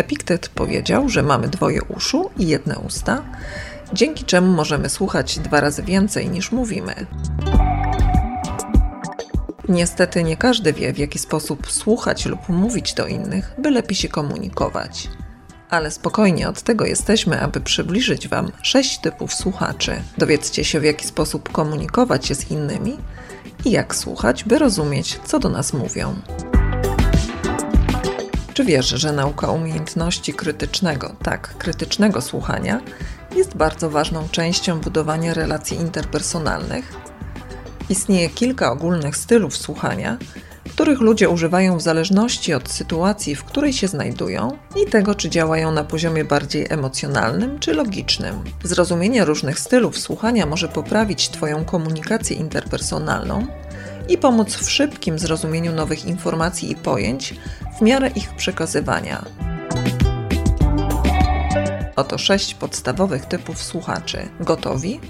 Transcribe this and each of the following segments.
Epiktet powiedział, że mamy dwoje uszu i jedne usta, dzięki czemu możemy słuchać dwa razy więcej niż mówimy. Niestety nie każdy wie, w jaki sposób słuchać lub mówić do innych, by lepiej się komunikować. Ale spokojnie, od tego jesteśmy, aby przybliżyć Wam sześć typów słuchaczy. Dowiedzcie się, w jaki sposób komunikować się z innymi i jak słuchać, by rozumieć, co do nas mówią. Czy wiesz, że nauka umiejętności krytycznego, tak, krytycznego słuchania, jest bardzo ważną częścią budowania relacji interpersonalnych? Istnieje kilka ogólnych stylów słuchania, których ludzie używają w zależności od sytuacji, w której się znajdują i tego, czy działają na poziomie bardziej emocjonalnym czy logicznym. Zrozumienie różnych stylów słuchania może poprawić Twoją komunikację interpersonalną i pomóc w szybkim zrozumieniu nowych informacji i pojęć w miarę ich przekazywania. Oto sześć podstawowych typów słuchaczy. Gotowi?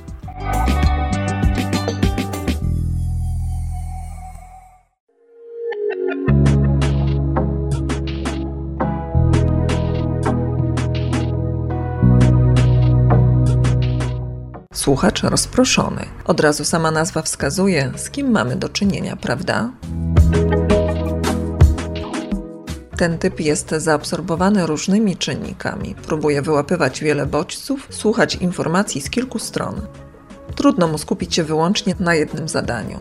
Słuchacz rozproszony. Od razu sama nazwa wskazuje, z kim mamy do czynienia, prawda? Ten typ jest zaabsorbowany różnymi czynnikami, próbuje wyłapywać wiele bodźców, słuchać informacji z kilku stron. Trudno mu skupić się wyłącznie na jednym zadaniu.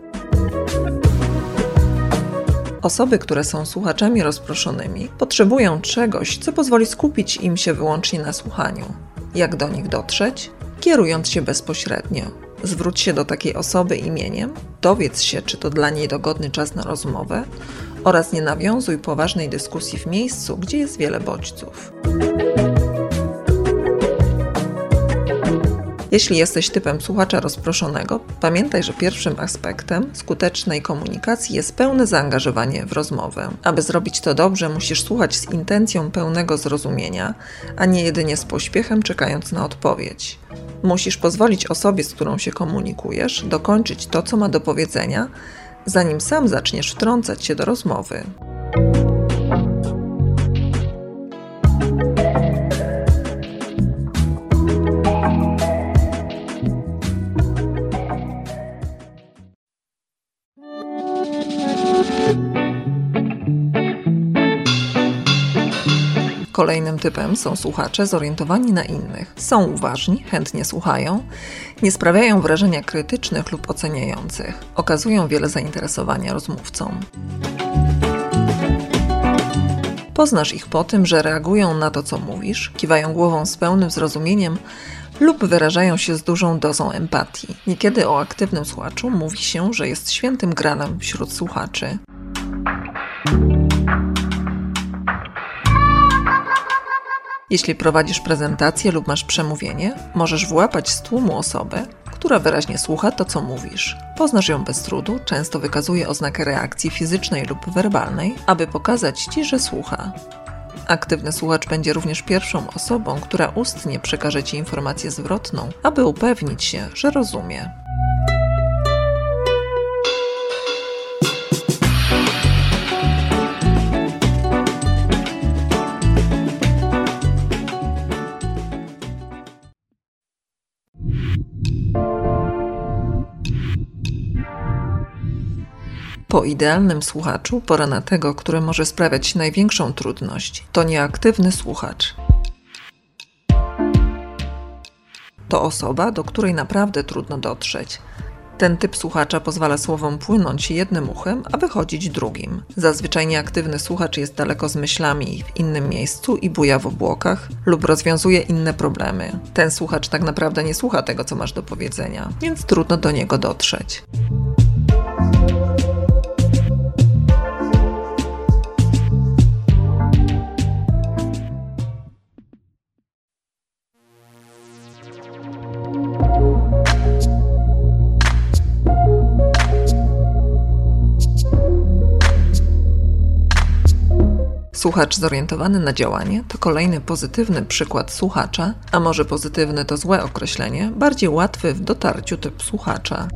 Osoby, które są słuchaczami rozproszonymi, potrzebują czegoś, co pozwoli skupić im się wyłącznie na słuchaniu. Jak do nich dotrzeć? Kierując się bezpośrednio. Zwróć się do takiej osoby imieniem, dowiedz się, czy to dla niej dogodny czas na rozmowę oraz nie nawiązuj poważnej dyskusji w miejscu, gdzie jest wiele bodźców. Jeśli jesteś typem słuchacza rozproszonego, pamiętaj, że pierwszym aspektem skutecznej komunikacji jest pełne zaangażowanie w rozmowę. Aby zrobić to dobrze, musisz słuchać z intencją pełnego zrozumienia, a nie jedynie z pośpiechem czekając na odpowiedź. Musisz pozwolić osobie, z którą się komunikujesz, dokończyć to, co ma do powiedzenia, zanim sam zaczniesz wtrącać się do rozmowy. Kolejnym typem są słuchacze zorientowani na innych. Są uważni, chętnie słuchają, nie sprawiają wrażenia krytycznych lub oceniających, okazują wiele zainteresowania rozmówcom. Poznasz ich po tym, że reagują na to, co mówisz, kiwają głową z pełnym zrozumieniem lub wyrażają się z dużą dozą empatii. Niekiedy o aktywnym słuchaczu mówi się, że jest świętym gralem wśród słuchaczy. Jeśli prowadzisz prezentację lub masz przemówienie, możesz włapać z tłumu osobę, która wyraźnie słucha to, co mówisz. Poznasz ją bez trudu, często wykazuje oznakę reakcji fizycznej lub werbalnej, aby pokazać ci, że słucha. Aktywny słuchacz będzie również pierwszą osobą, która ustnie przekaże ci informację zwrotną, aby upewnić się, że rozumie. Po idealnym słuchaczu pora na tego, który może sprawiać największą trudność. To nieaktywny słuchacz. To osoba, do której naprawdę trudno dotrzeć. Ten typ słuchacza pozwala słowom płynąć jednym uchem, a wychodzić drugim. Zazwyczaj nieaktywny słuchacz jest daleko z myślami w innym miejscu i buja w obłokach lub rozwiązuje inne problemy. Ten słuchacz tak naprawdę nie słucha tego, co masz do powiedzenia, więc trudno do niego dotrzeć. Słuchacz zorientowany na działanie to kolejny pozytywny przykład słuchacza, a może pozytywny to złe określenie, bardziej łatwy w dotarciu typ słuchacza.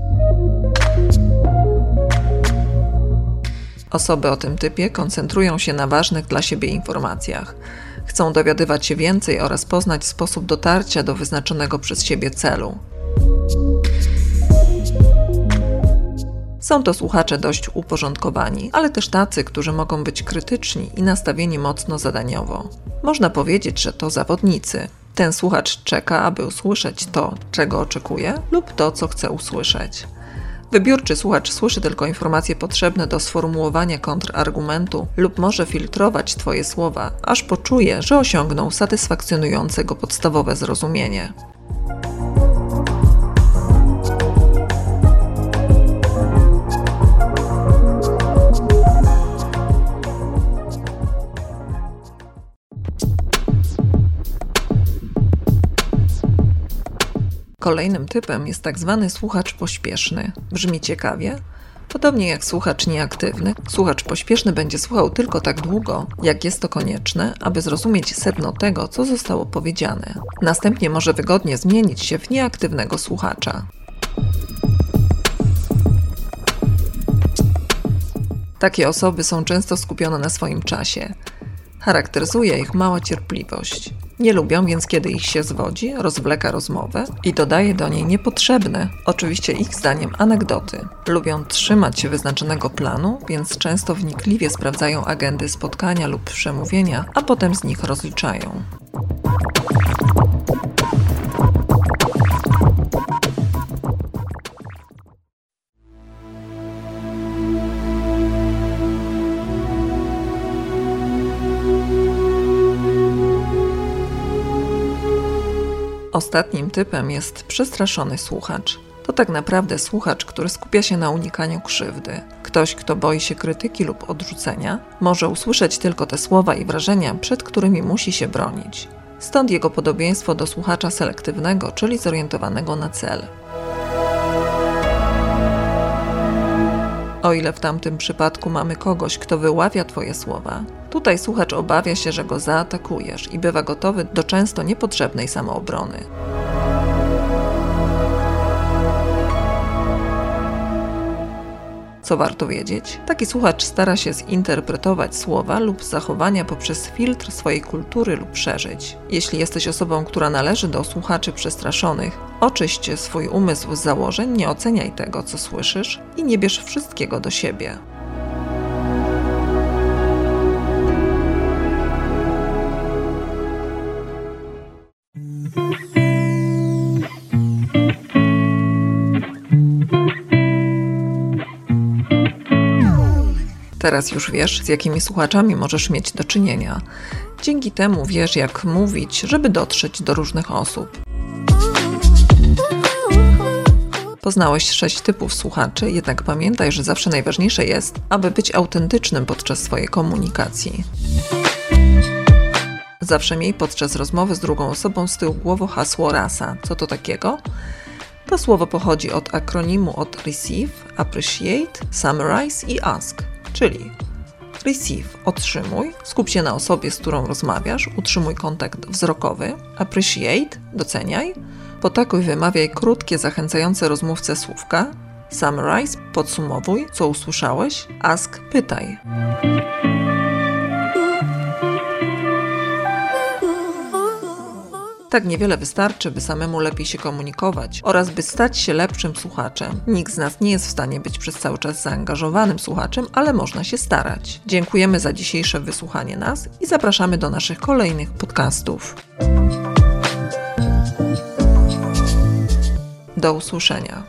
Osoby o tym typie koncentrują się na ważnych dla siebie informacjach. Chcą dowiadywać się więcej oraz poznać sposób dotarcia do wyznaczonego przez siebie celu. Są to słuchacze dość uporządkowani, ale też tacy, którzy mogą być krytyczni i nastawieni mocno zadaniowo. Można powiedzieć, że to zawodnicy. Ten słuchacz czeka, aby usłyszeć to, czego oczekuje, lub to, co chce usłyszeć. Wybiórczy słuchacz słyszy tylko informacje potrzebne do sformułowania kontrargumentu lub może filtrować Twoje słowa, aż poczuje, że osiągnął satysfakcjonujące go podstawowe zrozumienie. Kolejnym typem jest tak zwany słuchacz pośpieszny. Brzmi ciekawie? Podobnie jak słuchacz nieaktywny, słuchacz pośpieszny będzie słuchał tylko tak długo, jak jest to konieczne, aby zrozumieć sedno tego, co zostało powiedziane. Następnie może wygodnie zmienić się w nieaktywnego słuchacza. Takie osoby są często skupione na swoim czasie. Charakteryzuje ich mała cierpliwość. Nie lubią więc, kiedy ich się zwodzi, rozwleka rozmowę i dodaje do niej niepotrzebne, oczywiście ich zdaniem, anegdoty. Lubią trzymać się wyznaczonego planu, więc często wnikliwie sprawdzają agendy spotkania lub przemówienia, a potem z nich rozliczają. Ostatnim typem jest przestraszony słuchacz. To tak naprawdę słuchacz, który skupia się na unikaniu krzywdy. Ktoś, kto boi się krytyki lub odrzucenia, może usłyszeć tylko te słowa i wrażenia, przed którymi musi się bronić. Stąd jego podobieństwo do słuchacza selektywnego, czyli zorientowanego na cel. O ile w tamtym przypadku mamy kogoś, kto wyławia Twoje słowa, tutaj słuchacz obawia się, że go zaatakujesz i bywa gotowy do często niepotrzebnej samoobrony. Co warto wiedzieć? Taki słuchacz stara się zinterpretować słowa lub zachowania poprzez filtr swojej kultury lub przeżyć. Jeśli jesteś osobą, która należy do słuchaczy przestraszonych, oczyść swój umysł z założeń, nie oceniaj tego, co słyszysz i nie bierz wszystkiego do siebie. Teraz już wiesz, z jakimi słuchaczami możesz mieć do czynienia. Dzięki temu wiesz, jak mówić, żeby dotrzeć do różnych osób. Poznałeś sześć typów słuchaczy, jednak pamiętaj, że zawsze najważniejsze jest, aby być autentycznym podczas swojej komunikacji. Zawsze miej podczas rozmowy z drugą osobą z tyłu głowy hasło rasa. Co to takiego? To słowo pochodzi od akronimu od receive, appreciate, summarize i ask czyli receive otrzymuj, skup się na osobie, z którą rozmawiasz, utrzymuj kontakt wzrokowy, appreciate doceniaj, potakuj wymawiaj krótkie, zachęcające rozmówcę słówka, summarize podsumowuj, co usłyszałeś, ask pytaj. Tak niewiele wystarczy, by samemu lepiej się komunikować oraz by stać się lepszym słuchaczem. Nikt z nas nie jest w stanie być przez cały czas zaangażowanym słuchaczem, ale można się starać. Dziękujemy za dzisiejsze wysłuchanie nas i zapraszamy do naszych kolejnych podcastów. Do usłyszenia.